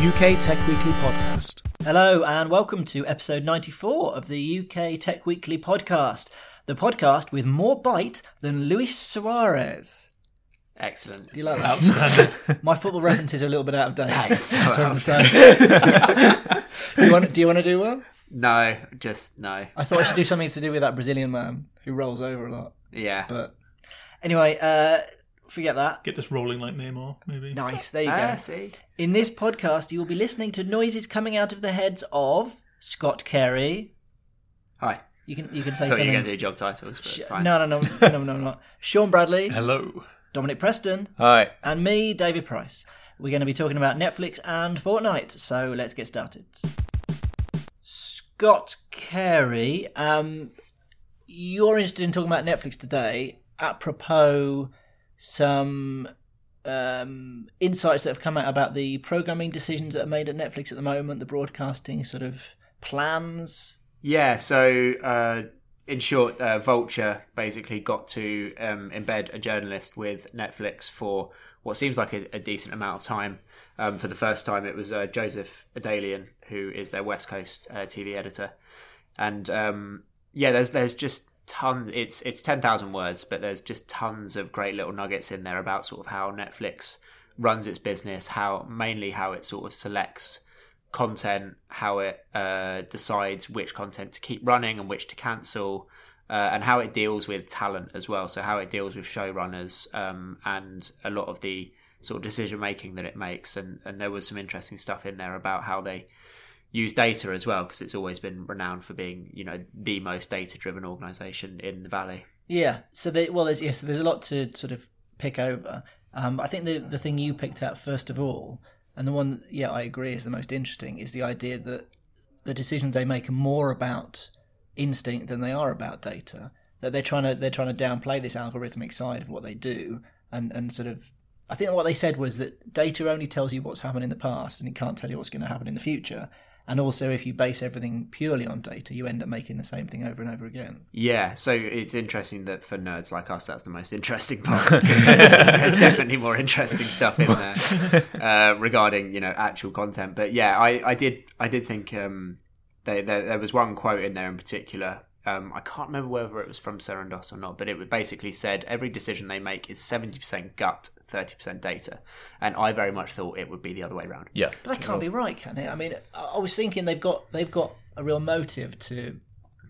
UK Tech Weekly Podcast. Hello, and welcome to episode 94 of the UK Tech Weekly Podcast, the podcast with more bite than Luis Suarez. Excellent. Do you like that? My football references are a little bit out of date. So Sorry to do, you want, do you want to do one? No, just no. I thought I should do something to do with that Brazilian man who rolls over a lot. Yeah. But anyway, uh, forget that. Get this rolling like Neymar, maybe. Nice, there you Ah, go. see. In this podcast, you will be listening to noises coming out of the heads of Scott Carey. Hi. You can you can say I thought you something. were going to do job titles, but Sh- fine. No, no, no, no, no, no. Sean Bradley, Hello. Dominic Preston, Hi. and me, David Price. We're going to be talking about Netflix and Fortnite. So let's get started. Scott Carey, um, you're interested in talking about Netflix today. Apropos some um, insights that have come out about the programming decisions that are made at Netflix at the moment, the broadcasting sort of plans. Yeah, so uh, in short, uh, Vulture basically got to um, embed a journalist with Netflix for what seems like a, a decent amount of time. Um, for the first time, it was uh, Joseph Adalian, who is their West Coast uh, TV editor, and um, yeah, there's there's just ton. It's it's ten thousand words, but there's just tons of great little nuggets in there about sort of how Netflix runs its business, how mainly how it sort of selects content, how it uh, decides which content to keep running and which to cancel, uh, and how it deals with talent as well. So how it deals with showrunners um, and a lot of the sort of decision making that it makes. And and there was some interesting stuff in there about how they use data as well because it's always been renowned for being you know the most data driven organization in the valley. Yeah. So they, well, there's yes, there's a lot to sort of pick over. Um, I think the the thing you picked out first of all, and the one yeah I agree is the most interesting is the idea that the decisions they make are more about instinct than they are about data. That they're trying to they're trying to downplay this algorithmic side of what they do, and and sort of. I think what they said was that data only tells you what's happened in the past, and it can't tell you what's going to happen in the future. And also, if you base everything purely on data, you end up making the same thing over and over again. Yeah, so it's interesting that for nerds like us, that's the most interesting part. because There's definitely more interesting stuff in there uh, regarding you know actual content. But yeah, I, I did I did think um, there, there there was one quote in there in particular. Um, I can't remember whether it was from Sarandos or not, but it basically said every decision they make is seventy percent gut, thirty percent data, and I very much thought it would be the other way around. Yeah. But that can't be right, can it? I mean, I I was thinking they've got they've got a real motive to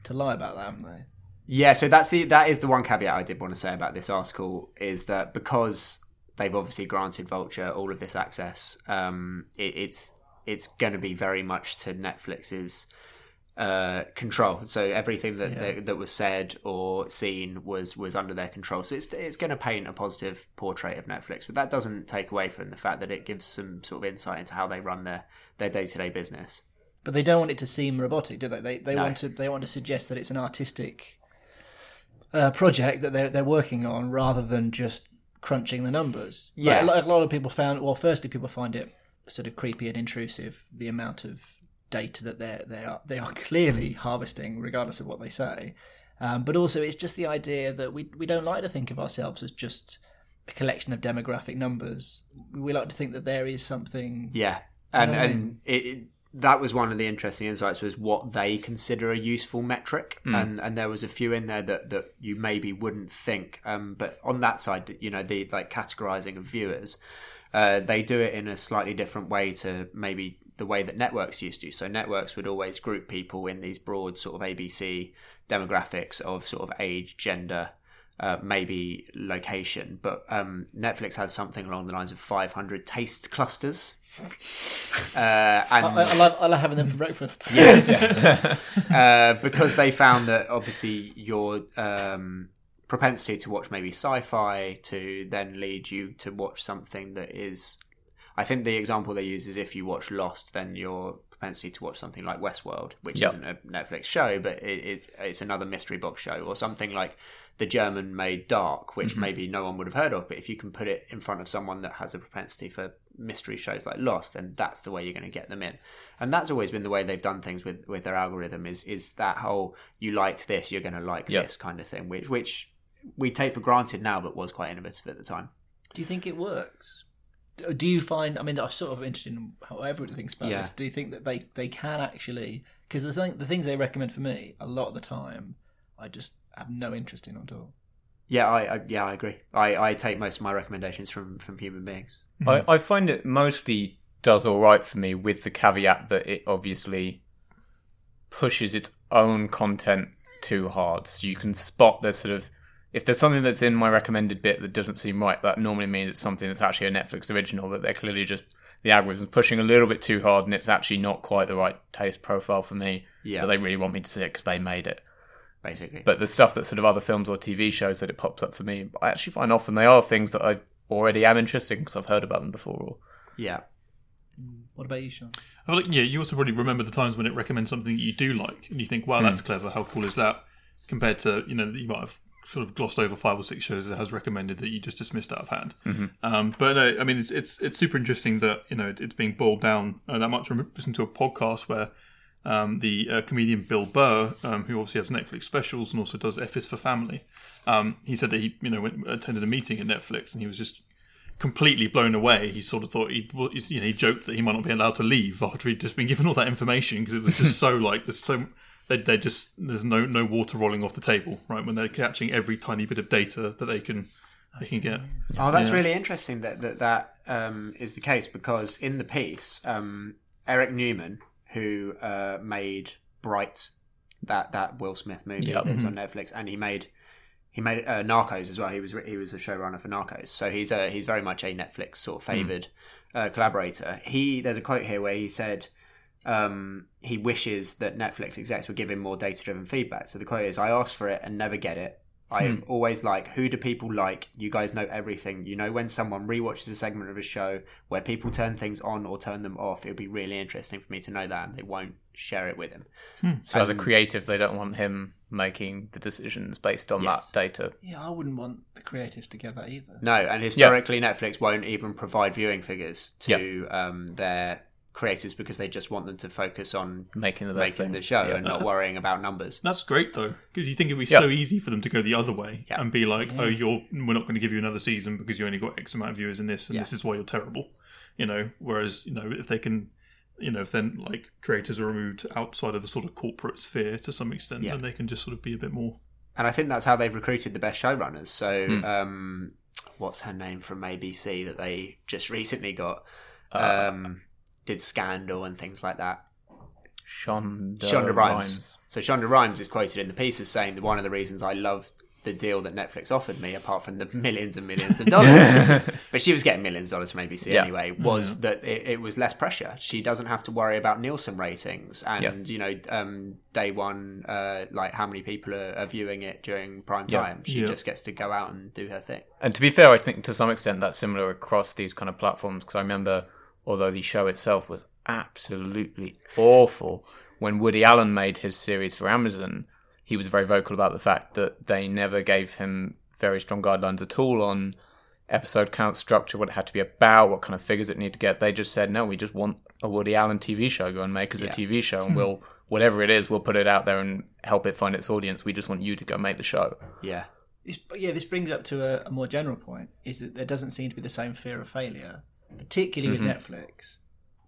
to lie about that, haven't they? Yeah, so that's the that is the one caveat I did want to say about this article is that because they've obviously granted Vulture all of this access, um, it, it's it's going to be very much to Netflix's uh, control. So everything that, that that was said or seen was was under their control. So it's it's going to paint a positive portrait of Netflix, but that doesn't take away from the fact that it gives some sort of insight into how they run their their day to day business. But they don't want it to seem robotic, do they? They they No. want to they want to suggest that it's an artistic uh, project that they're they're working on rather than just crunching the numbers. Yeah. lot- a lot of people found. Well, firstly, people find it sort of creepy and intrusive the amount of data that they they are they are clearly harvesting, regardless of what they say. Um, but also, it's just the idea that we we don't like to think of ourselves as just a collection of demographic numbers. We like to think that there is something. Yeah, and know what I and it, it, that was one of the interesting insights was what they consider a useful metric and and there was a few in there that that you maybe wouldn't think um but on that side you know the like categorizing of viewers uh they do it in a slightly different way to maybe the way that networks used to so networks would always group people in these broad sort of abc demographics of sort of age gender uh, maybe location, but um, Netflix has something along the lines of 500 taste clusters. Uh, and I, I, love, I love having them for breakfast. Yes. uh, because they found that obviously your um, propensity to watch maybe sci fi to then lead you to watch something that is. I think the example they use is if you watch Lost, then your propensity to watch something like Westworld, which Yep. isn't a Netflix show, but it, it's it's another mystery box show, or something like the German made Dark, which mm-hmm. maybe no one would have heard of, but if you can put it in front of someone that has a propensity for mystery shows like Lost, then that's the way you're going to get them in. And that's always been the way they've done things with, with their algorithm is is that whole you liked this, you're going to like Yep. this kind of thing, which which we take for granted now, but was quite innovative at the time. Do you think it works? Do you find? I mean, I'm sort of interested in how everybody thinks about Yeah. this. Do you think that they they can actually? Because the thing, the things they recommend for me, a lot of the time, I just have no interest in at all. Yeah, I, I yeah I agree. I, I take most of my recommendations from from human beings. I, I find it mostly does all right for me with the caveat that it obviously pushes its own content too hard. So you can spot there's sort of if there's something that's in my recommended bit that doesn't seem right, that normally means it's something that's actually a Netflix original that they're clearly just the algorithm's pushing a little bit too hard and it's actually not quite the right taste profile for me. Yeah. But they really want me to see it because they made it. Basically, But the stuff that sort of other films or TV shows that it pops up for me, I actually find often they are things that I already am interested in because I've heard about them before. Or, yeah, mm. What about you, Sean? Oh, like, yeah, you also probably remember the times when it recommends something that you do like, and you think, "Wow, that's hmm. clever. How cool is that?" Compared to you know, you might have sort of glossed over five or six shows it has recommended that you just dismissed out of hand. Um, but no, I mean, it's it's it's super interesting that you know it, it's being boiled down uh, that much. I listening to a podcast where um, the uh, comedian Bill Burr, um, who obviously has Netflix specials and also does F is for Family, um, he said that he you know went, attended a meeting at Netflix and he was just completely blown away. He sort of thought he, you know, he joked that he might not be allowed to leave after he'd just been given all that information because it was just so like there's so they they just there's no no water rolling off the table right when they're catching every tiny bit of data that they can they can get. Oh, that's Yeah. really interesting that that, that um, is the case because in the piece, um, Eric Newman, who uh, made Bright, that that Will Smith movie Yep. that's on Netflix, and he made he made uh, Narcos as well. He was he was a showrunner for Narcos, so he's a he's very much a Netflix sort of favored uh, collaborator. He there's a quote here where he said. Um, he wishes that Netflix execs would give him more data driven feedback. So the quote is I ask for it and never get it. I am always like who do people like? You guys know everything. You know when someone rewatches a segment of a show where people turn things on or turn them off. It would be really interesting for me to know that, and they won't share it with him. so as a creative, they don't want him making the decisions based on Yes. that data. Yeah, I wouldn't want the creatives to get that either. No, and historically, Netflix won't even provide viewing figures to um, their creators because they just want them to focus on Making the making thing. the show Yeah. and not worrying about numbers. That's great though, because you think it'd be Yeah. so easy for them to go the other way Yeah. and be like, "Oh, you're we're not going to give you another season because you only got X amount of viewers in this, and Yeah. this is why you're terrible." You know, whereas you know if they can, you know, if then like creators are removed outside of the sort of corporate sphere to some extent, Yeah. then they can just sort of be a bit more. and I think that's how they've recruited the best showrunners. So, um, what's her name from ABC that they just recently got? Um, did Scandal and things like that. Shonda, Shonda Rhimes. So Shonda Rhimes is quoted in the piece as saying that one of the reasons I loved the deal that Netflix offered me, apart from the millions and millions of dollars, but she was getting millions of dollars from ABC Yeah. anyway, was that it, it was less pressure. She doesn't have to worry about Nielsen ratings and you know um, day one, uh, like how many people are, are viewing it during prime Yeah. time. She Yeah. just gets to go out and do her thing. And to be fair, I think to some extent that's similar across these kind of platforms because I remember, although the show itself was absolutely awful, when Woody Allen made his series for Amazon, he was very vocal about the fact that they never gave him very strong guidelines at all on episode count structure, what it had to be about, what kind of figures it needed to get. They just said, no, we just want a Woody Allen TV show. Go and make us a TV show, and hmm. we'll whatever it is, we'll put it out there and help it find its audience. We just want you to go make the show. Yeah. This, yeah, this brings up to a, a more general point: is that there doesn't seem to be the same fear of failure, particularly with Netflix.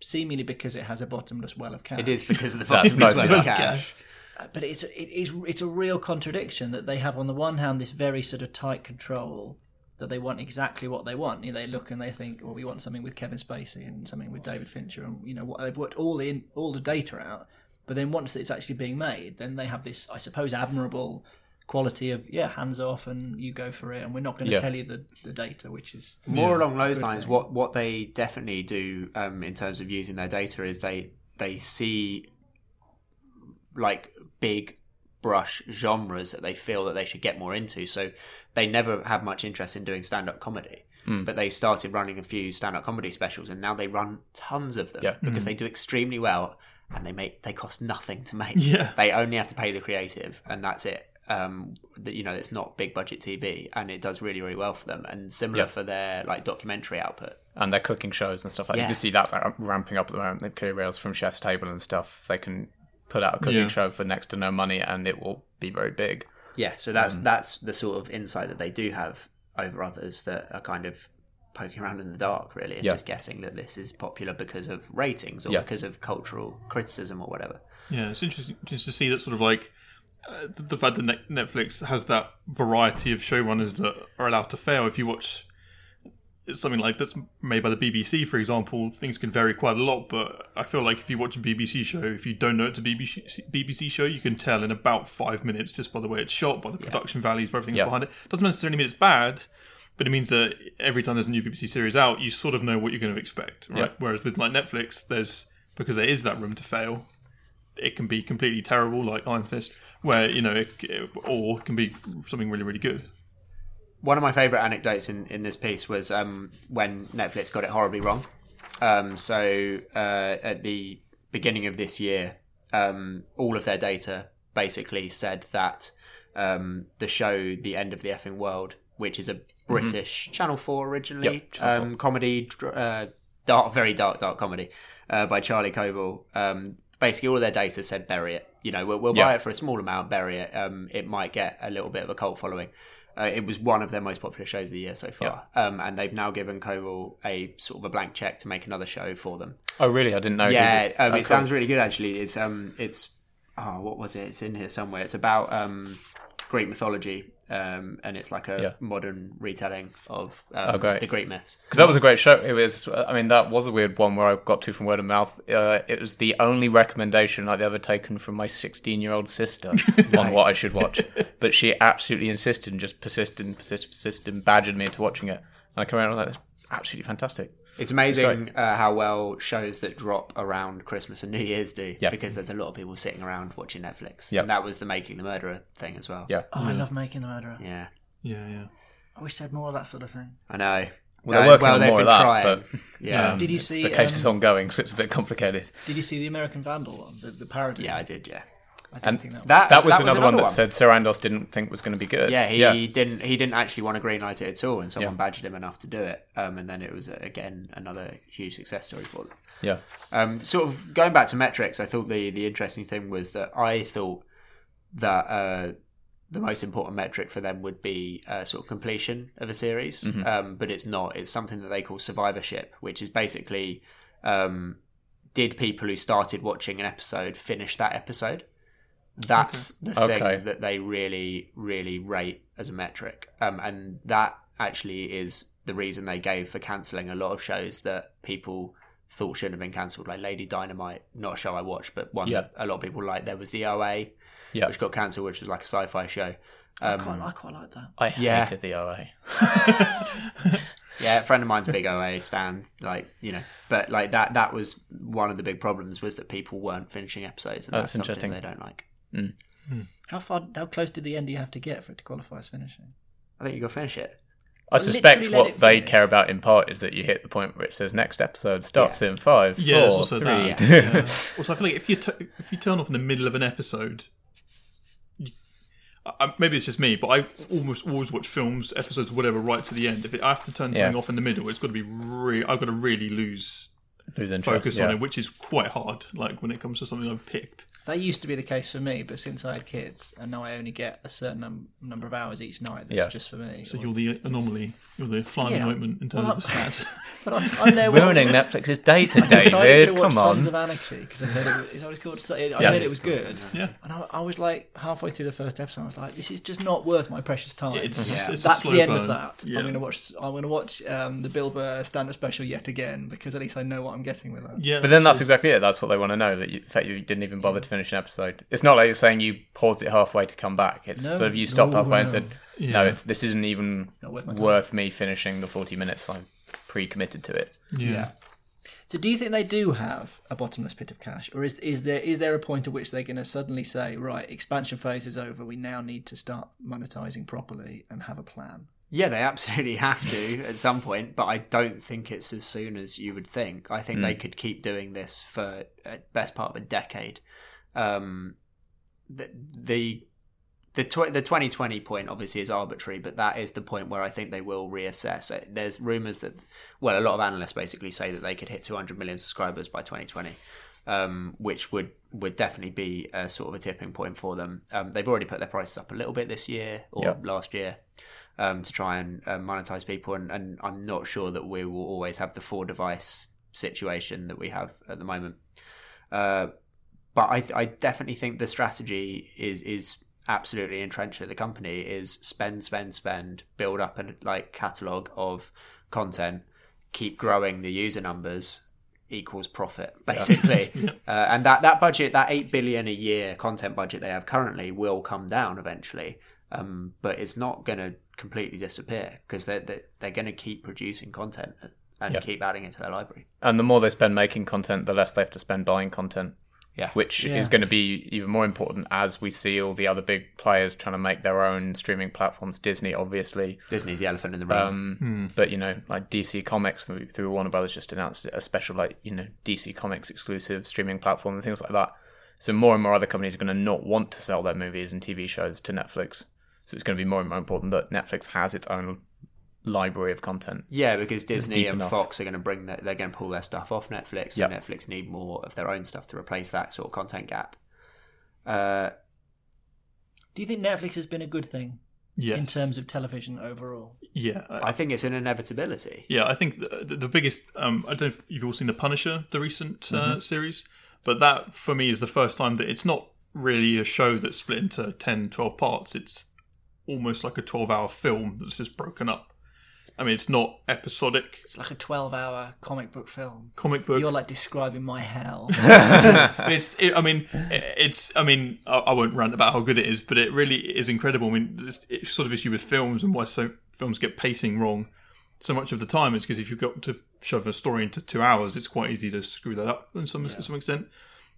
seemingly because it has a bottomless well of cash. It is because of the bottomless well of cash. Uh, but it's it is it's a real contradiction that they have on the one hand this very sort of tight control that they want exactly what they want. You know, they look and they think, well, we want something with Kevin Spacey and something with David Fincher, and you know, what they've worked all the in, all the data out. But then once it's actually being made, then they have this, I suppose, admirable quality of yeah, hands off and you go for it, and we're not going to Yeah. tell you the, the data, which is More along those lines, thing. what what they definitely do um, in terms of using their data is they they see like big brush genres that they feel that they should get more into. So they never had much interest in doing stand up comedy. Hmm. But they started running a few stand up comedy specials and now they run tons of them Yeah. because they do extremely well and they make they cost nothing to make. Yeah. They only have to pay the creative and that's it. Um that you know it's not big budget TV and it does really, really well for them and similar Yeah. for their like documentary output. and their cooking shows and stuff like. Yeah. You can see that's uh, ramping up at the moment. They've clear rails from Chef's Table and stuff. They can put out a cooking Yeah. show for next to no money and it will be very big. Yeah, so Um, that's that's the sort of insight that they do have over others that are kind of poking around in the dark, really, and Yeah. just guessing that this is popular because of ratings or Yeah. because of cultural criticism or whatever. Yeah, it's interesting just to see that sort of like uh, the fact that Netflix has that variety of showrunners that are allowed to fail. If you watch something like that's made by the BBC, for example, things can vary quite a lot. But I feel like if you watch a BBC show, if you don't know it's a BBC, BBC show, you can tell in about five minutes just by the way it's shot, by the production values, by everything Yeah. behind it. Doesn't necessarily mean it's bad. But it means that every time there's a new BBC series out, you sort of know what you're going to expect, right? Yeah. Whereas with like Netflix, there's because there is that room to fail it can be completely terrible, like Iron Fist, where you know, it, it- or it can be something really, really good. One of my favourite anecdotes in, in this piece was um, when Netflix got it horribly wrong. Um, so uh, at the beginning of this year, um, all of their data basically said that um, the show The End of the Effing World, which is a British Channel 4 originally, Yep, Channel um, comedy, uh, dark, very dark, dark comedy uh, by Charlie Covell. Basically, all of their data said bury it. You know, we'll, we'll buy it for a small amount, bury it. Um, it might get a little bit of a cult following. Uh, it was one of their most popular shows of the year so far, um, and they've now given Covell a sort of a blank check to make another show for them. Oh, really? I didn't know. Yeah, um, it cool. sounds really good actually. It's um, it's oh, what was it? It's in here somewhere. It's about um, Greek mythology, um, and it's like a Yeah. modern retelling of um, Oh, great. the Greek myths. Because that was a great show. It was. I mean, that was a weird one where I got to from word of mouth. Uh, it was the only recommendation I've ever taken from my 16-year-old sister on what I should watch. But she absolutely insisted and just persisted and persisted, persisted and badgered me into watching it. And I came around and I was like, "That's absolutely fantastic." It's amazing uh, how well shows that drop around Christmas and New Year's do, Yeah. because there's a lot of people sitting around watching Netflix. Yeah. And that was the Making the Murderer thing as well. Yeah. oh, I love making the murderer. Yeah, Yeah, yeah. I wish they had more of that sort of thing. I know. Well, they're Uh, working on more of that, trying. but yeah. Did you see the case is um, ongoing, so it's a bit complicated. Did you see the American Vandal one, the, the parody? yeah, I did. Yeah, I didn't And think that. was- that That was another, one that one. said Sarandos didn't think was going to be good. Yeah, he yeah. didn't. He didn't actually want to greenlight it at all, and someone Yeah. badgered him enough to do it. Um, and then it was uh, again another huge success story for them. yeah. Um, sort of going back to metrics, I thought the the interesting thing was that I thought that uh, the most important metric for them would be uh, sort of completion of a series, Mm-hmm. um, but it's not. It's something that they call survivorship, which is basically um, did people who started watching an episode finish that episode? That's the thing Okay. that they really, really rate as a metric, um, and that actually is the reason they gave for cancelling a lot of shows that people thought shouldn't have been cancelled, like Lady Dynamite, not a show I watched, but one Yeah. that a lot of people liked. There was the OA, Yeah. which got cancelled, which was like a sci-fi show. I, Um, quite, I quite like that. I Yeah. hated the OA. yeah, a friend of mine's a big OA stand, like you know, but like that that was one of the big problems was that people weren't finishing episodes, and that's, that's something interesting. they don't like. Mm. Hmm. How far? How close to the end do you have to get for it to qualify as finishing? I think you got to finish it. I suspect what they finish. care about in part is that you hit the point where it says next episode starts Yeah. in five, Yeah, four, also three. that. Yeah. also, I feel like if you t- if you turn off in the middle of an episode, you, I, maybe it's just me, but I almost always watch films, episodes, whatever, right to the end. If it, I have to turn Yeah. something off in the middle, it's got to be really. I've got to really lose Lose interest, focus on it, which is quite hard. Like when it comes to something I've picked. That used to be the case for me, but since I had kids, and now I only get a certain num- number of hours each night, that's Yeah. just for me. So you're the anomaly. You're the flying Yeah. ointment in terms Well, of the stats. but I'm, I'm there Ruining watching- Netflix's day to I decided David. to watch Come on. Sons of Anarchy because I heard it. Was, is that what it's called? So- I Yeah. heard it was good. Yeah. And I, I was like halfway through the first episode, I was like, "This is just not worth my precious time." It's, Yeah. it's a That's slow the end of burn. that. Yeah. I'm gonna watch. I'm gonna watch um, the Bill Burr stand-up special yet again because at least I know what I'm getting with that. Yeah, But then that's exactly it. That's what they want to know. That you, the fact you didn't even bother to finish an episode. It's not like you're saying you paused it halfway to come back. It's No, sort of you stopped no, halfway and said, Yeah. "No, it's this isn't even worth worth me finishing the 40 minutes. I'm pre-committed to it." yeah. So, do you think they do have a bottomless pit of cash, or is is there is there a point at which they're going to suddenly say, "Right, expansion phase is over. We now need to start monetizing properly and have a plan"? Yeah, they absolutely have to at some point, but I don't think it's as soon as you would think. I think they hmm. could keep doing this for a best part of a decade. Um, the the the, tw- the 2020 point obviously is arbitrary, but that is the point where I think they will reassess. There's rumors that, well, a lot of analysts basically say that they could hit 200 million subscribers by 2020. Um, which would, would definitely be a sort of a tipping point for them. Um, they've already put their prices up a little bit this year or Yep. last year um, to try and uh, monetize people. And, and I'm not sure that we will always have the four device situation that we have at the moment. Uh, but I, I definitely think the strategy is is absolutely entrenched at the company is spend, spend, spend, build up a like catalog of content, keep growing the user numbers equals profit basically uh, and that that budget that 8 billion a year content budget they have currently will come down eventually um, but it's not going to completely disappear because they're, they're, they're going to keep producing content and Yeah. keep adding it to their library And the more they spend making content, the less they have to spend buying content. Yeah. Which Yeah. is going to be even more important as we see all the other big players trying to make their own streaming platforms. Disney, obviously. disney's the elephant in the room Um, But, you know, like DC Comics through, through Warner Brothers just announced a special, like, you know, DC Comics exclusive streaming platform and things like that. So more and more other companies are going to not want to sell their movies and TV shows to Netflix. So it's going to be more and more important that Netflix has its own library of content. Yeah, because Disney and enough. Fox are going to bring that. They're going to pull their stuff off Netflix, Yep. and Netflix need more of their own stuff to replace that sort of content gap. Uh, Do you think Netflix has been a good thing Yeah. in terms of television overall? Yeah. I- I think it's an inevitability. Yeah, I think the, the, the biggest. Um, I don't know if you've all seen The Punisher, the recent uh, series, but that for me is the first time that it's not really a show that's split into 10, 12 parts. It's almost like a 12 hour film that's just broken up. I mean, it's not episodic It's like a twelve-hour comic book film. comic book. You're like describing my hell. it's it, i mean it's i mean I, I won't rant about how good it is but it really is incredible i mean this it's sort of issue with films and why so films get pacing wrong so much of the time is because if you've got to shove a story into two hours it's quite easy to screw that up in some to some extent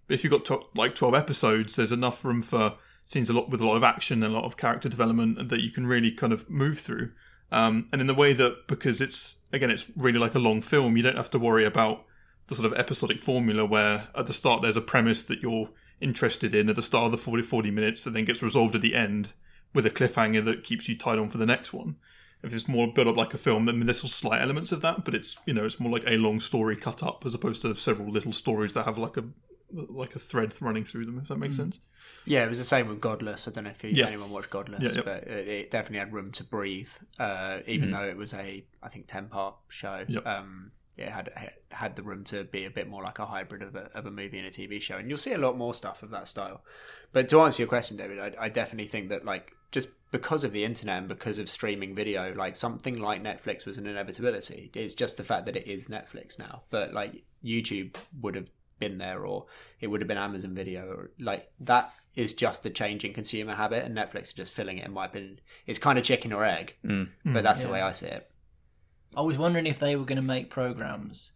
but if you've got to, like 12 episodes there's enough room for scenes a lot with a lot of action and a lot of character development that you can really kind of move through um, and in the way that because it's again it's really like a long film you don't have to worry about the sort of episodic formula where at the start there's a premise that you're interested in at the start of the 40, 40 minutes and then gets resolved at the end with a cliffhanger that keeps you tied on for the next one. If it's more built up like a film, then there's some slight elements of that, but it's you know it's more like a long story cut up as opposed to several little stories that have like a like a thread running through them. If that makes sense. Yeah, it was the same with Godless. I don't know if you, Yeah. anyone watched Godless, Yeah, yeah. but it, it definitely had room to breathe, uh, even though it was a, I think, ten part show. Yep. Um, it had it had the room to be a bit more like a hybrid of a, of a movie and a TV show, and you'll see a lot more stuff of that style. But to answer your question, David, I, I definitely think that like just because of the internet and because of streaming video, like something like Netflix was an inevitability. It's just the fact that it is Netflix now, but like YouTube would have been there, or it would have been Amazon Video, or like that is just the change in consumer habit, and Netflix are just filling it. In my opinion, it's kind of chicken or egg, mm. Mm. but that's the way I see it. I was wondering if they were going to make programs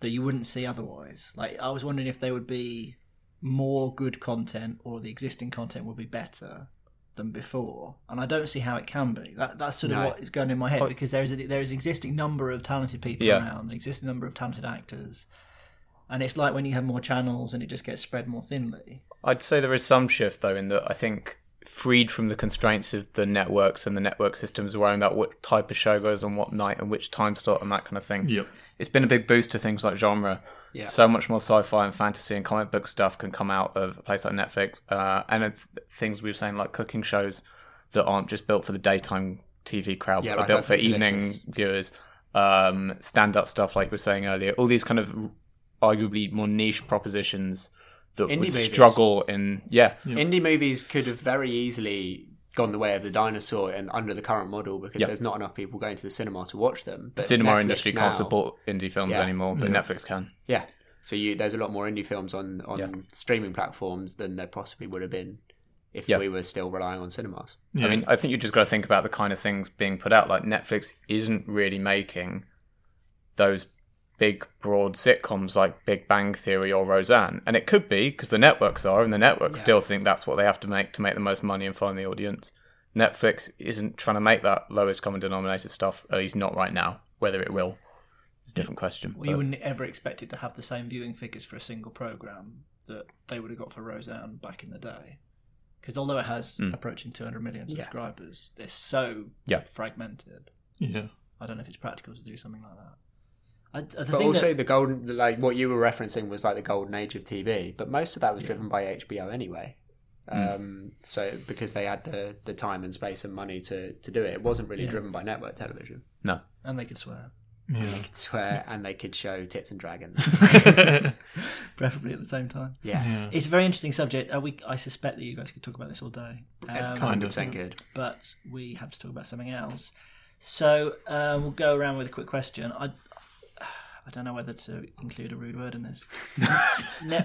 that you wouldn't see otherwise. Like I was wondering if there would be more good content or the existing content would be better than before. And I don't see how it can be. That that's sort of No. what is going in my head because there is a, there is an existing number of talented people Yeah. around, an existing number of talented actors. And it's like when you have more channels and it just gets spread more thinly. I'd say there is some shift though in that I think freed from the constraints of the networks and the network systems, worrying about what type of show goes on what night and which time slot and that kind of thing. Yep. It's been a big boost to things like genre. Yeah. So much more sci-fi and fantasy and comic book stuff can come out of a place like Netflix, uh, and things we were saying like cooking shows that aren't just built for the daytime TV crowd, Yeah, but are like built for Hopefully evening Delicious. viewers. Um, stand-up stuff, like we were saying earlier, all these kind of arguably more niche propositions that Indie would movies. struggle in yeah, Indie movies could have very easily gone the way of the dinosaur and under the current model because Yeah. there's not enough people going to the cinema to watch them. the cinema Netflix industry now- can't support indie films Yeah. anymore, but Netflix can. Yeah. So you there's a lot more indie films on on Yeah. streaming platforms than there possibly would have been if Yeah. we were still relying on cinemas. Yeah. I mean, I think you just got to think about the kind of things being put out. Like Netflix isn't really making those big, broad sitcoms like Big Bang Theory or Roseanne, and it could be because the networks are, and the networks still think that's what they have to make to make the most money and find the audience. Netflix isn't trying to make that lowest common denominator stuff, at least not right now. Whether it will is a different question. Well, you wouldn't ever expect it to have the same viewing figures for a single program that they would have got for Roseanne back in the day. Because although it has mm. approaching 200 million subscribers, they're so Yeah. fragmented. yeah. I don't know if it's practical to do something like that. I, the But thing also that, the golden like what you were referencing was like the golden age of TV, but most of that was driven by HBO anyway. Um, so because they had the, the time and space and money to, to do it, it wasn't really driven by network television. no. and they could swear, Yeah. They could swear, and they could show tits and dragons. preferably at the same time. Yes, It's a very interesting subject. Uh, we, I suspect that you guys could talk about this all day. Um, hundred percent good. but we have to talk about something else. So uh, we'll go around with a quick question. I, I don't know whether to include a rude word in this. Ne-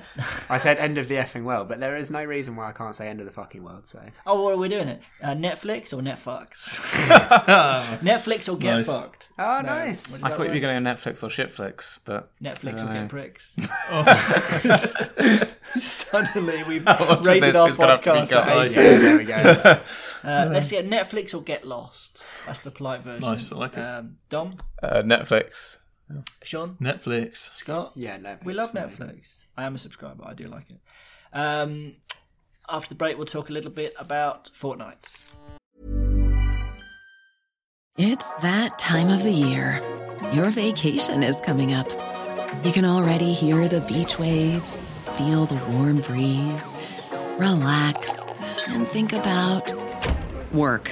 I said end of the effing world, but there is no reason why I can't say end of the fucking world. So oh, what are we doing it? Uh, Netflix or Netfucks? Netflix or get Nice. fucked? oh, No, nice. I that thought you were word? going to Netflix or Shitflix, but Netflix I or know. get pricks. Suddenly we've much of rated this our is gonna be podcast. cut? at eight. Yeah, there we go. Uh, let's get Netflix or get lost. That's the polite version. Nice, I like it. Um, Dom, uh, Netflix. Sean, Netflix. Scott. Yeah, Netflix. We love for me. Netflix. I am a subscriber. I do like it. Um, after the break, we'll talk a little bit about Fortnite. It's that time of the year. Your vacation is coming up. You can already hear the beach waves, feel the warm breeze, relax, and think about work.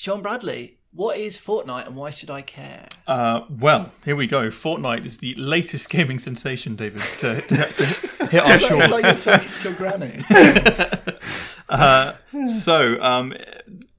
Sean Bradley, what is Fortnite and why should I care? Uh, well, here we go. Fortnite is the latest gaming sensation, David, to, to, to hit our shores. like you're talking to your granny. Uh, so, um,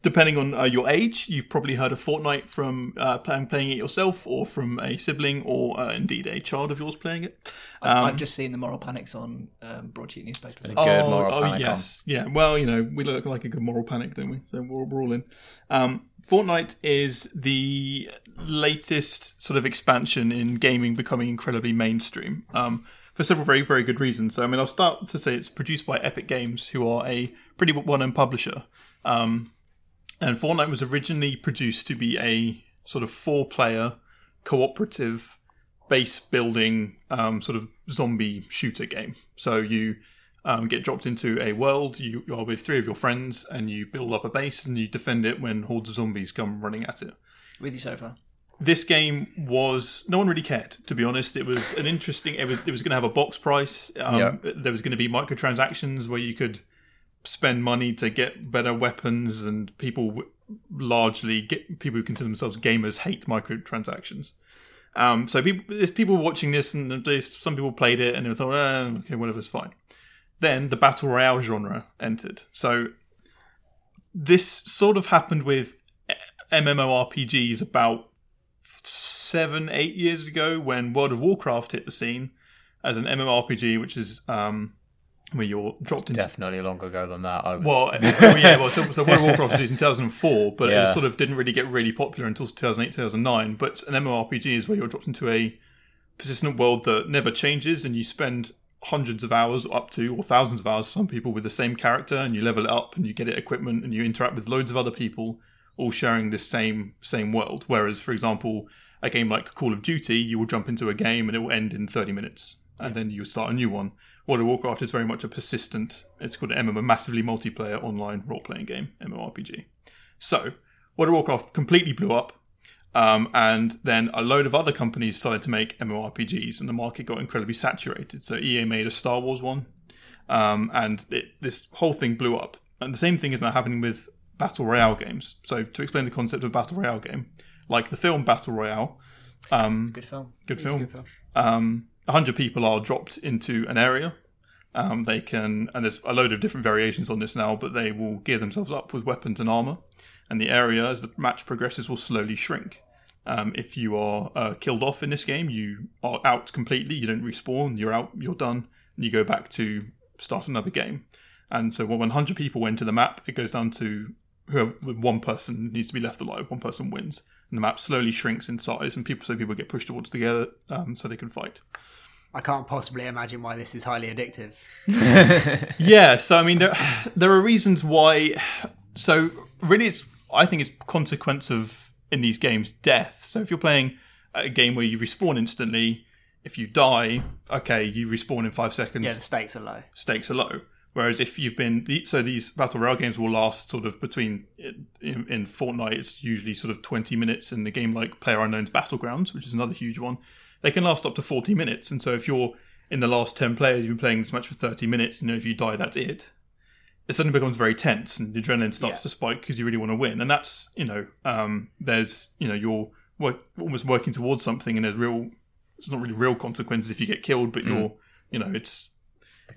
depending on uh, your age, you've probably heard of Fortnite from uh, playing, playing it yourself, or from a sibling, or uh, indeed a child of yours playing it. Um, I've just seen the moral panics on um, broadsheet newspapers. a good moral oh, panic yes, yeah. Well, you know, we look like a good moral panic, don't we? So we're, we're all in. Um, Fortnite is the latest sort of expansion in gaming becoming incredibly mainstream. Um, for several very, very good reasons. So, I mean, I'll start to say it's produced by Epic Games, who are a pretty well-known publisher. Um, and Fortnite was originally produced to be a sort of four-player cooperative base building um, sort of zombie shooter game. So you um, get dropped into a world. You, you are with three of your friends, and you build up a base and you defend it when hordes of zombies come running at it. With you so far. This game was no one really cared. To be honest, it was an interesting. It was it was going to have a box price. Um, Yeah. There was going to be microtransactions where you could spend money to get better weapons, and people largely get people who consider themselves gamers hate microtransactions. Um, so people, people watching this, and some people played it and they thought, eh, okay, whatever's fine. Then the battle royale genre entered. So this sort of happened with MMORPGs about seven, eight years ago when World of Warcraft hit the scene as an MMORPG, which is um, where you're dropped into Definitely longer ago than that. I was... well, well, yeah, well, so, so World of Warcraft was in 2004, but it sort of didn't really get really popular until 2008, 2009. But an MMORPG is where you're dropped into a persistent world that never changes, and you spend hundreds of hours, up to or thousands of hours, for some people with the same character, and you level it up, and you get it equipment, and you interact with loads of other people, all sharing this same same world. Whereas, for example, a game like Call of Duty, you will jump into a game and it will end in 30 minutes, and then you start a new one. World of Warcraft is very much a persistent, it's called an MMO, massively multiplayer online role playing game, MMORPG. So, World of Warcraft completely blew up, um, and then a load of other companies started to make MMORPGs, and the market got incredibly saturated. So, EA made a Star Wars one, um, and it, this whole thing blew up. And the same thing is now happening with Battle Royale games. So, to explain the concept of Battle Royale game, like the film Battle Royale, um, Good film. good film. Um, 100 people are dropped into an area. Um, they can, and there's a load of different variations on this now, but they will gear themselves up with weapons and armor. And the area, as the match progresses, will slowly shrink. Um, if you are uh, killed off in this game, you are out completely. You don't respawn. You're out. You're done. And you go back to start another game. And so when 100 people enter the map, it goes down to whoever one person needs to be left alive. One person wins, and the map slowly shrinks in size, and people so people get pushed towards together um, so they can fight. I can't possibly imagine why this is highly addictive. yeah, so I mean, there there are reasons why. So really, it's I think it's consequence of in these games death. So if you're playing a game where you respawn instantly, if you die, okay, you respawn in five seconds. Yeah, the stakes are low. stakes are low. Whereas if you've been so these battle royale games will last sort of between in, in Fortnite it's usually sort of twenty minutes, and the game like Player Unknown's Battlegrounds, which is another huge one, they can last up to forty minutes. And so if you're in the last ten players, you've been playing this match for thirty minutes, you know if you die, that's it. It suddenly becomes very tense, and the adrenaline starts Yeah. to spike because you really want to win, and that's you know um, there's you know you're work, almost working towards something, and there's real it's not really real consequences if you get killed, but you're you know it's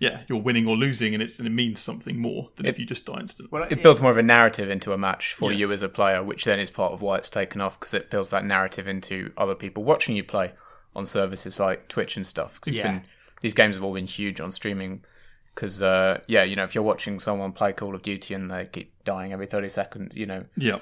yeah you're winning or losing, and it's and it means something more than if you just die instantly. Well, It builds more of a narrative into a match for Yes. you as a player, which then is part of why it's taken off because it builds that narrative into other people watching you play on services like Twitch and stuff. 'Cause it's Yeah. been, these games have all been huge on streaming. Because uh, yeah, you know, if you're watching someone play Call of Duty and they keep dying every thirty seconds, you know, yeah,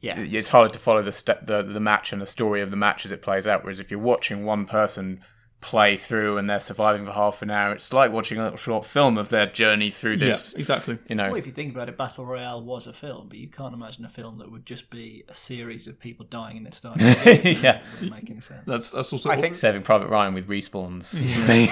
yeah, it's harder to follow the st- the the match and the story of the match as it plays out. Whereas if you're watching one person play through and they're surviving for half an hour, it's like watching a little short film of their journey through this. yeah, exactly. You know, Well, if you think about it, Battle Royale was a film, but you can't imagine a film that would just be a series of people dying and then starting. again. Yeah. It make any sense. That's that's also I think Saving Private Ryan with respawns.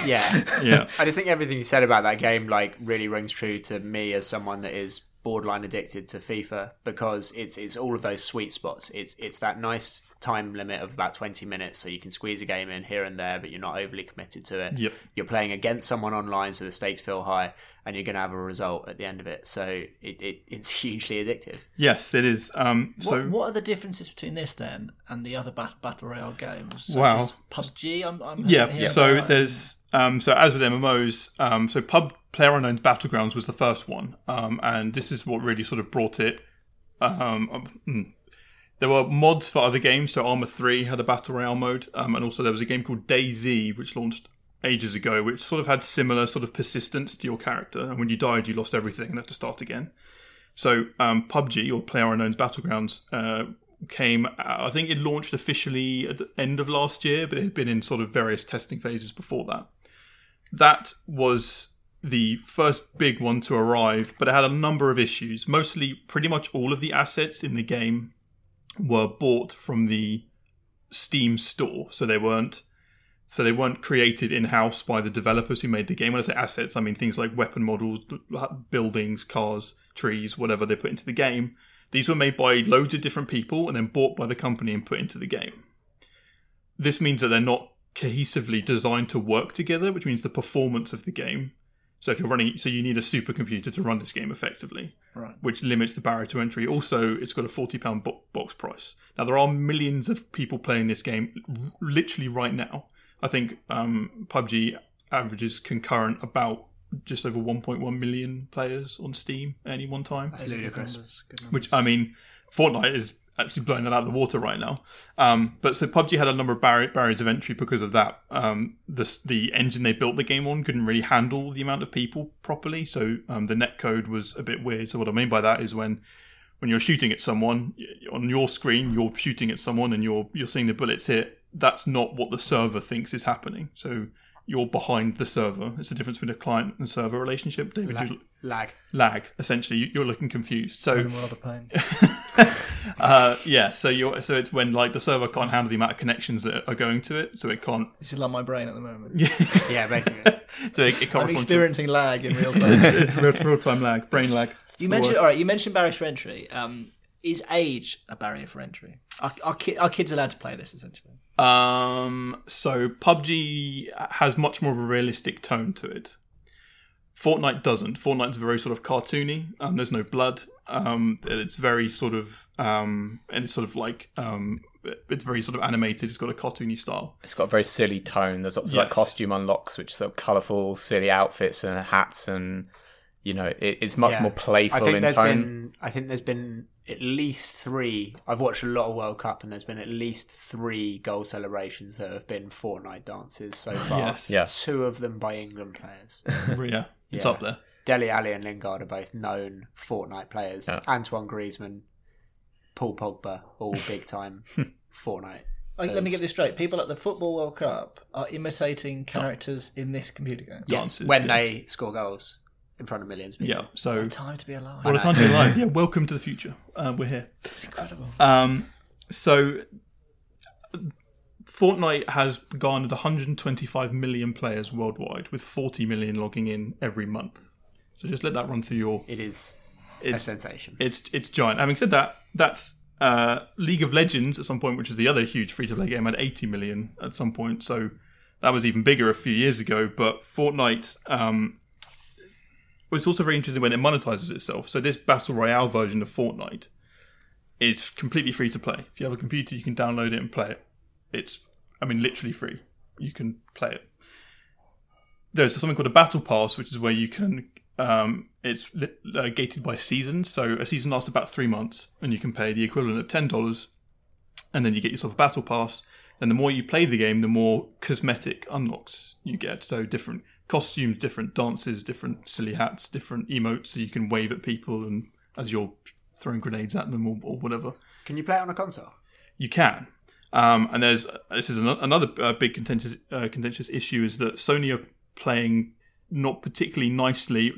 yeah. yeah I just think everything you said about that game like really rings true to me as someone that is borderline addicted to FIFA because it's it's all of those sweet spots. It's it's that nice time limit of about 20 minutes so you can squeeze a game in here and there but you're not overly committed to it. Yep. You're playing against someone online so the stakes feel high and you're going to have a result at the end of it. So it, it it's hugely addictive. yes it is. Um, so what, what are the differences between this then and the other bat- battle royale games? Such Wow. as PUBG. I'm, I'm yeah, so about. there's um, so as with MMOs, um, so Pub Player Unknown's Battlegrounds was the first one, um, and this is what really sort of brought it. Um, um, mm. There were mods for other games, so Arma Three had a battle royale mode, um, and also there was a game called DayZ which launched ages ago, which sort of had similar sort of persistence to your character, and when you died, you lost everything and had to start again. So um, PUBG or Player Unknown's Battlegrounds uh, came. I think it launched officially at the end of last year, but it had been in sort of various testing phases before that. That was the first big one to arrive, but it had a number of issues. Mostly, pretty much all of the assets in the game were bought from the Steam store, so they weren't So they weren't created in house by the developers who made the game. When I say assets, I mean things like weapon models, buildings, cars, trees, whatever they put into the game. These were made by loads of different people and then bought by the company and put into the game. This means that they're not cohesively designed to work together, which means the performance of the game. So if you're running, so you need a supercomputer to run this game effectively, Right. which limits the barrier to entry. Also, it's got a forty pound bo- box price. Now there are millions of people playing this game, literally right now. I think um, PUBG averages concurrent about just over 1.1 million players on Steam at any one time That's ludicrous. which I mean, Fortnite is actually blowing that out of the water right now. Um, but so PUBG had a number of barri- barriers of entry because of that. Um, the the engine they built the game on couldn't really handle the amount of people properly, so um, the netcode was a bit weird. So what I mean by that is when when you're shooting at someone on your screen, you're shooting at someone and you're you're seeing the bullets hit. That's not what the server thinks is happening. So you're behind the server. It's the difference between a client and server relationship. David, La- you- lag. lag essentially. You- You're looking confused. So When will I be playing? uh, yeah, so you're so it's when like the server can't handle the amount of connections that are going to it, so it can't. This is like my brain at the moment. Yeah, yeah, basically. So it, it can't I'm respond to experiencing lag in real time. real, real time lag, brain lag. It's You mentioned worst. all right. You mentioned barriers for entry. Um, is age a barrier for entry? Are, are, ki- are kids allowed to play this essentially? Um, so PUBG has much more of a realistic tone to it. Fortnite doesn't. Fortnite's very sort of cartoony. Um, there's no blood. Um, it's very sort of um, and it's sort of like um, it's very sort of animated. It's got a cartoony style. It's got a very silly tone. There's lots of like costume unlocks, which are sort of colourful, silly outfits and hats, and you know, it, it's much Yeah. more playful I think in there's tone. been I think there's been at least three. I've watched a lot of World Cup, and there's been at least three goal celebrations that have been Fortnite dances so far. Yes. Yes. two of them by England players. yeah, it's Yeah. up there. Dele Alli and Lingard are both known Fortnite players. Yeah. Antoine Griezmann, Paul Pogba, all big time Fortnite. Oh, let me get this straight. People at the Football World Cup are imitating characters in this computer game. Yes, dances, when yeah. they score goals in front of millions of people. Yeah. So Time to be alive. What a time to be alive. Yeah, welcome to the future. Uh, we're here. Incredible. Um, so, Fortnite has garnered 125 million players worldwide, with 40 million logging in every month. So just let that run through your. It is a sensation. it's it's giant. Having said that, that's uh, League of Legends at some point, which is the other huge free to play game, had 80 million at some point. So that was even bigger a few years ago. But Fortnite um, was also very interesting when it monetizes itself. So this battle royale version of Fortnite is completely free to play. If you have a computer, you can download it and play it. It's, I mean, literally free. You can play it. There's something called a battle pass, which is where you can. Um, it's uh, gated by seasons, so a season lasts about three months, and you can pay the equivalent of ten dollars, and then you get yourself a battle pass. And the more you play the game, the more cosmetic unlocks you get. So different costumes, different dances, different silly hats, different emotes, so you can wave at people and as you're throwing grenades at them or, or whatever. Can you play it on a console? You can. Um, and there's this is ano- another uh, big contentious uh, contentious issue is that Sony are playing not particularly nicely.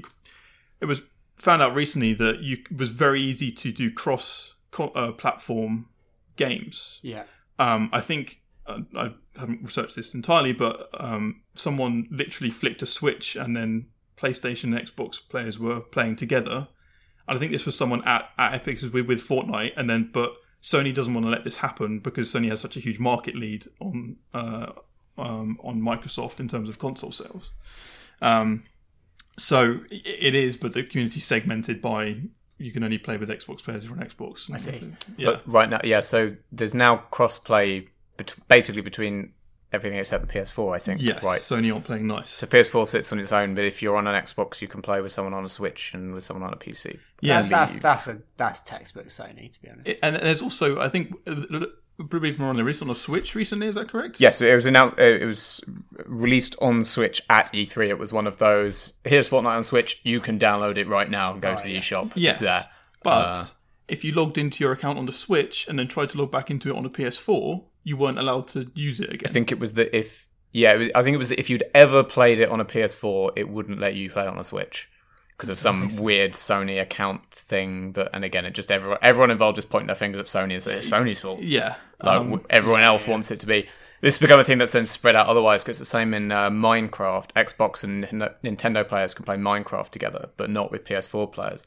It was found out recently that you it was very easy to do cross co- uh, platform games. Yeah. Um, I think uh, I haven't researched this entirely, but um, someone literally flicked a switch and then PlayStation and Xbox players were playing together. And I think this was someone at, at Epic with, with Fortnite, and then but Sony doesn't want to let this happen because Sony has such a huge market lead on uh, um, on Microsoft in terms of console sales. Um, so it is, but the community segmented by you can only play with Xbox players if you're on Xbox. I see. Yeah. But right now, yeah. So there's now cross-play, bet- basically between everything except the PS4. I think. Yes, Right. Sony aren't playing nice. So PS4 sits on its own, but if you're on an Xbox, you can play with someone on a Switch and with someone on a PC. Yeah, That- that's that's a that's textbook Sony to be honest. It- and there's also, I think, uh, probably even on the released on a Switch recently. Is that correct? Yes, it was announced. uh, It was released on Switch at E3. It was one of those. Here's Fortnite on Switch. You can download it right now and go to the eShop. Yes. It's there. But Uh, if you logged into your account on the Switch and then tried to log back into it on a PS4, you weren't allowed to use it again. I think it was that if yeah, it was, I think it was that if you'd ever played it on a PS4, it wouldn't let you play it on a Switch because of some weird Sony account thing. That and again, it just everyone everyone involved just pointing their fingers at Sony and say it's Sony's fault. yeah. Like Um, everyone else wants it to be. This has become a thing that's then spread out otherwise because it's the same in uh, Minecraft. Xbox and Nintendo players can play Minecraft together, but not with PS4 players.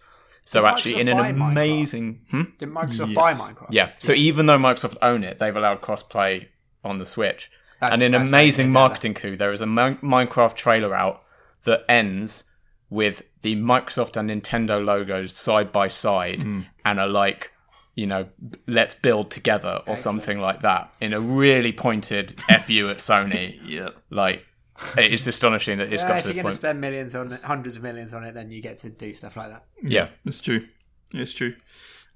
So Did actually, Microsoft in an amazing, hmm? Did Microsoft Yes. buy Minecraft? yeah. So even though Microsoft own it, they've allowed cross-play on the Switch. That's- and in an amazing marketing coup, there is a Min- Minecraft trailer out that ends with the Microsoft and Nintendo logos side by side and are like, you know, let's build together or something like that in a really pointed fu at Sony. Yeah. Like, it's astonishing that it's Yeah, got if to you're this going to spend millions on it, hundreds of millions on it, then you get to do stuff like that. yeah. It's true. It's true.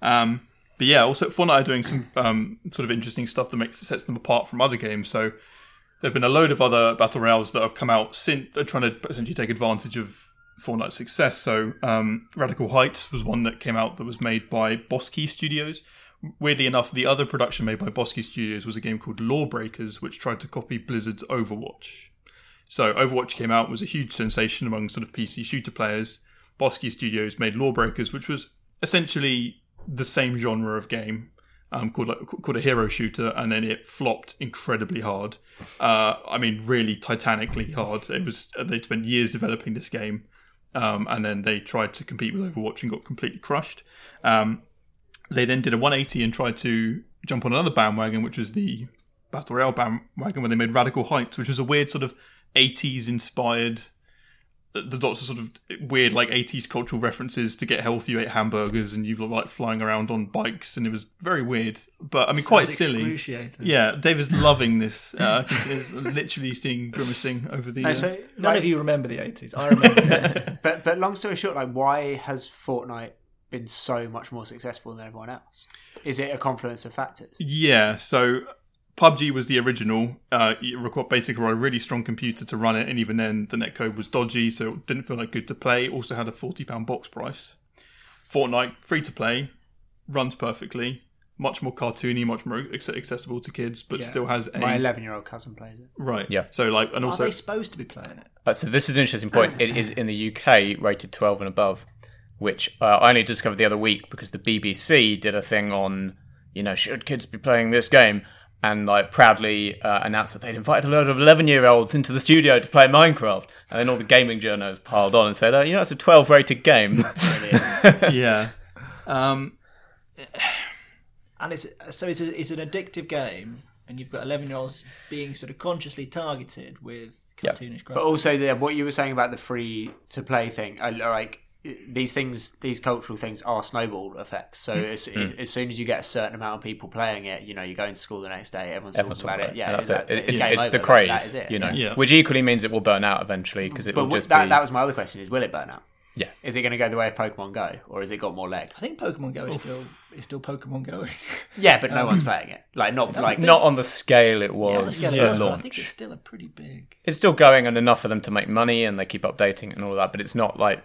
Um, but yeah, also Fortnite are doing some um, sort of interesting stuff that makes sets them apart from other games. So there've been a load of other battle royales that have come out since they're trying to essentially take advantage of Fortnite's success. So um, Radical Heights was one that came out that was made by Boss Key Studios. Weirdly enough, the other production made by Boss Key Studios was a game called Lawbreakers, which tried to copy Blizzard's Overwatch. So Overwatch came out was a huge sensation among sort of PC shooter players. Boss Key Studios made Lawbreakers, which was essentially the same genre of game, um, called like, called a hero shooter, and then it flopped incredibly hard. Uh, I mean, really titanically hard. It was they spent years developing this game, um, and then they tried to compete with Overwatch and got completely crushed. Um, they then did a 180 and tried to jump on another bandwagon, which was the Battle Royale bandwagon, where they made Radical Heights, which was a weird sort of 80s inspired. There's lots of sort of weird like 80s cultural references to get healthy. You ate hamburgers and you were like flying around on bikes, and it was very weird. But I mean, quite silly. Yeah, Dave is loving this. Uh, he's literally seeing grimacing over the. No, uh, None like- of you remember the 80s. I remember. But but long story short, like why has Fortnite been so much more successful than everyone else? Is it a confluence of factors? Yeah, so PUBG was the original. Uh, you required basically a really strong computer to run it, and even then, the netcode was dodgy, so it didn't feel that good to play. It also had a forty pound box price. Fortnite, free to play, runs perfectly, much more cartoony, much more accessible to kids, but Yeah. still has a My eleven-year-old cousin plays it. right. Yeah. So like, and also Are they supposed to be playing it? Uh, so this is an interesting point. It is in the UK rated 12 and above, which uh, I only discovered the other week because the BBC did a thing on, you know, should kids be playing this game? And like proudly uh, announced that they'd invited a load of 11 year olds into the studio to play Minecraft. And then all the gaming journals piled on and said, oh, you know, it's a 12 rated game. yeah. Um, And it's so it's a, it's an addictive game, and you've got eleven year olds being sort of consciously targeted with Yeah. cartoonish graphics. But also, the, what you were saying about the free-to-play thing, I, like these things, these cultural things are snowball effects. So mm-hmm. as, mm. as soon as you get a certain amount of people playing it, you know, you're going to school the next day, everyone's, Everyone's talking about it. Yeah, that's that- it. It's, game it's over, the craze, that is it. you know, Yeah. which equally means it will burn out eventually because it But will w- just that, be. that was my other question: is will it burn out? Yeah. Is it going to go the way of Pokemon Go, or has it got more legs? I think Pokemon Go is still is still Pokemon going. Yeah, but no one's um, playing it. Like not like not on the scale it was yeah, at it was, I think it's still a pretty big. it's still going and enough for them to make money and they keep updating and all that but it's not like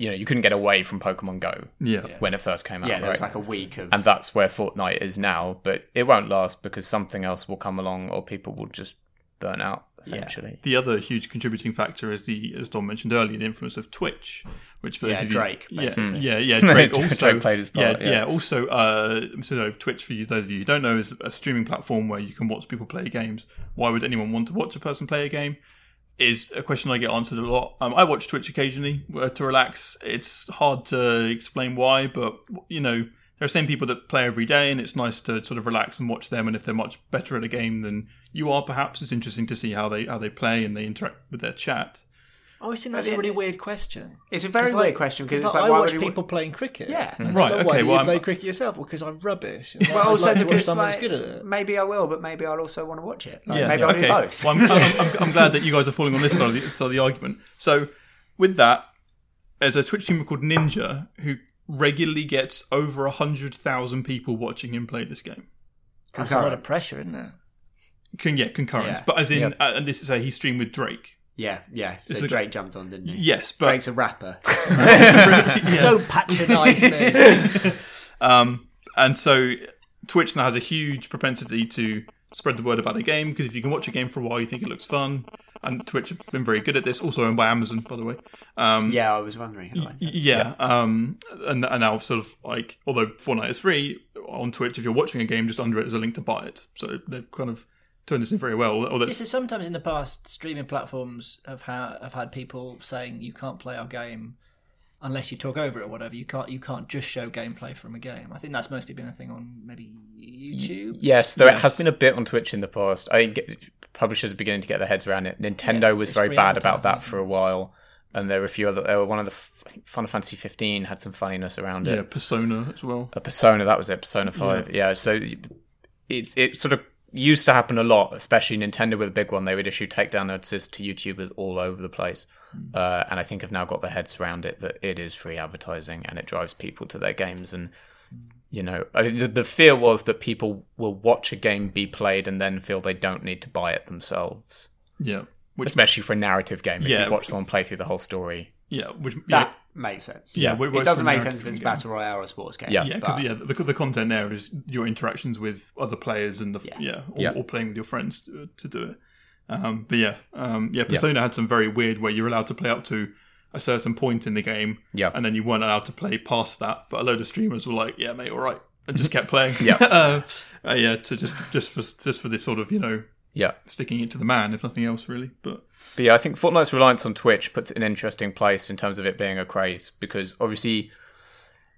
you know you couldn't get away from pokemon go yeah. when it first came out yeah, there was like a week of and that's where fortnite is now but it won't last because something else will come along or people will just burn out eventually The other huge contributing factor is the, as Don mentioned earlier, the influence of Twitch, which for Yeah, those of Drake, you, basically. yeah, yeah, yeah, Drake Drake also played his part, yeah, yeah. Also, uh, so Twitch for you, those of you who don't know, is a streaming platform where you can watch people play games. Why would anyone want to watch a person play a game? Is a question I get answered a lot. Um, I watch Twitch occasionally uh, to relax. It's hard to explain why, but you know, there are same people that play every day, and it's nice to sort of relax and watch them. And if they're much better at a game than you are, perhaps it's interesting to see how they how they play and they interact with their chat. I always think that's a really weird question. It's a very 'Cause, weird like- question because it's like, like, I watch would you- people playing cricket. Yeah. And Right, like, Why okay, do well, you I'm- play cricket yourself? Well, because I'm rubbish. Well, I'd also like because someone like, who's good at it. maybe I will, but maybe I'll also want to watch it. Like, Yeah, maybe yeah, I'll okay. do both. Well, I'm, I'm, I'm, I'm glad that you guys are falling on this side of, the, side of the argument. So, with that, there's a Twitch streamer called Ninja who regularly gets over hundred thousand people watching him play this game. That's a lot of pressure, isn't it? Can yeah, concurrent, Yeah. but as in, Yep. uh, and this is a he streamed with Drake. Yeah, yeah. So It's a- Drake jumped on, didn't he? Yes, but Drake's a rapper. Don't patronise me. Um, and so Twitch now has a huge propensity to spread the word about a game because if you can watch a game for a while, you think it looks fun. And Twitch have been very good at this. Also owned by Amazon, by the way. Um, yeah, I was wondering. Who y- I yeah. Um, and, and now sort of like, although Fortnite is free on Twitch, if you're watching a game, just under it is a link to buy it. So they've kind of turned this in very well. Or that's This is sometimes in the past, streaming platforms have ha- have had people saying you can't play our game unless you talk over it or whatever. You can't you can't just show gameplay from a game. I think that's mostly been a thing on maybe YouTube. Yes, there Yes. has been a bit on Twitch in the past. I think publishers are beginning to get their heads around it. Nintendo Yeah, was very bad about that for a while, and there were a few other. There were one of the f- I think Final Fantasy 15 had some funniness around it. yeah, Persona as well. a Persona. That was it. Persona Five. Yeah. so it's it sort of used to happen a lot, especially Nintendo with a big one. They would issue takedown notices to YouTubers all over the place, uh, and I think have now got their heads around it that it is free advertising and it drives people to their games. And you know, I mean, the, the fear was that people will watch a game be played and then feel they don't need to buy it themselves, Yeah, which especially for a narrative game. If Yeah. you watch someone play through the whole story, yeah, which That yeah, makes sense. Yeah, it it doesn't make sense if it's game. battle royale or a sports game. Yeah. yeah, because but- yeah, the, the content there is your interactions with other players and the yeah, Yeah. or, Yeah. or playing with your friends to, to do it. Um, but yeah, um, yeah, Persona had some very weird where you're allowed to play up to a certain point in the game, Yeah. and then you weren't allowed to play past that. But a load of streamers were like, "Yeah, mate, all right," and just kept playing. Yeah. uh, uh, yeah, to just just for just for this sort of you know yeah. sticking it to the man, if nothing else, really. But But yeah, I think Fortnite's reliance on Twitch puts it in an interesting place in terms of it being a craze because obviously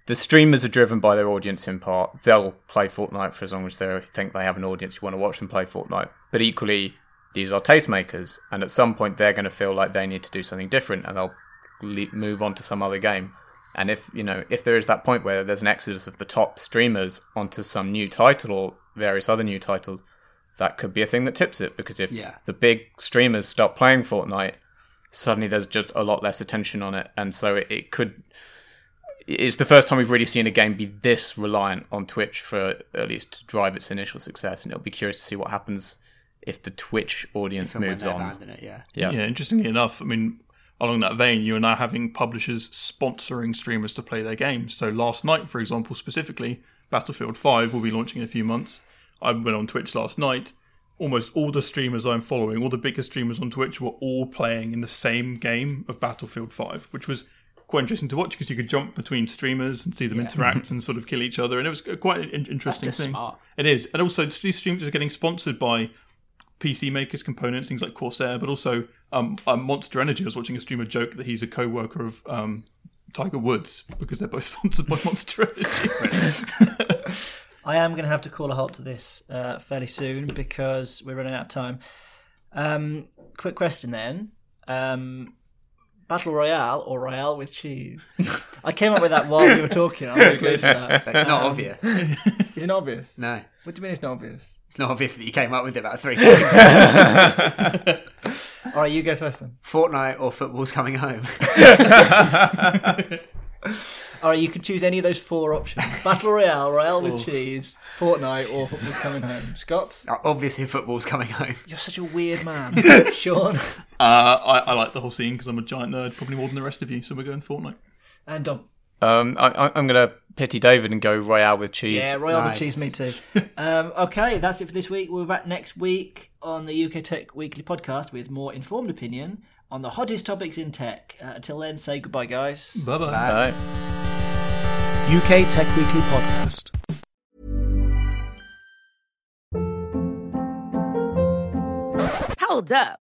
the streamers are driven by their audience in part. They'll play Fortnite for as long as they think they have an audience who want to watch them play Fortnite. But equally, these are tastemakers, and at some point they're going to feel like they need to do something different, and they'll le- move on to some other game. And if you know, if there is that point where there's an exodus of the top streamers onto some new title or various other new titles, that could be a thing that tips it because if Yeah. the big streamers stop playing Fortnite, suddenly there's just a lot less attention on it, and so it, it could. It's the first time we've really seen a game be this reliant on Twitch for at least to drive its initial success, and it'll be curious to see what happens if the Twitch audience From moves on. it, yeah. Yeah. yeah, interestingly enough, I mean, along that vein, you are now having publishers sponsoring streamers to play their games. So last night, for example, specifically, Battlefield 5 will be launching in a few months. I went on Twitch last night. Almost all the streamers I'm following, all the biggest streamers on Twitch, were all playing in the same game of Battlefield 5, which was quite interesting to watch because you could jump between streamers and see them interact and sort of kill each other, and it was quite an in- interesting thing. smart. It is, and also these streamers are getting sponsored by PC makers components, things like Corsair, but also um, um, Monster Energy. I was watching a streamer joke that he's a co-worker of um, Tiger Woods because they're both sponsored by Monster Energy. I am going to have to call a halt to this uh, fairly soon because we're running out of time. Um, quick question then: um, Battle Royale or Royale with cheese? I came up with that while we were talking. I'm really to that. That's not Um, obvious. Is it not obvious? No. What do you mean it's not obvious? It's not obvious that you came up with it about three seconds ago. All right, you go first then. Fortnite or football's coming home. All right, you can choose any of those four options: Battle Royale, Royale with cheese, Fortnite, or Football's coming home. Scott, Obviously, football's coming home. you're such a weird man. Sean uh, I, I like the whole scene because I'm a giant nerd, probably more than the rest of you. So we're going Fortnite. and Dom. Um, I, I- I'm going to pity David and go Royale with cheese. Yeah, Royal Nice. with cheese, me too. um, okay, that's it for this week. We'll be back next week on the UK Tech Weekly podcast with more informed opinion on the hottest topics in tech. Uh, until then, say goodbye, guys. Bye bye. Bye. UK Tech Weekly podcast. Hold up.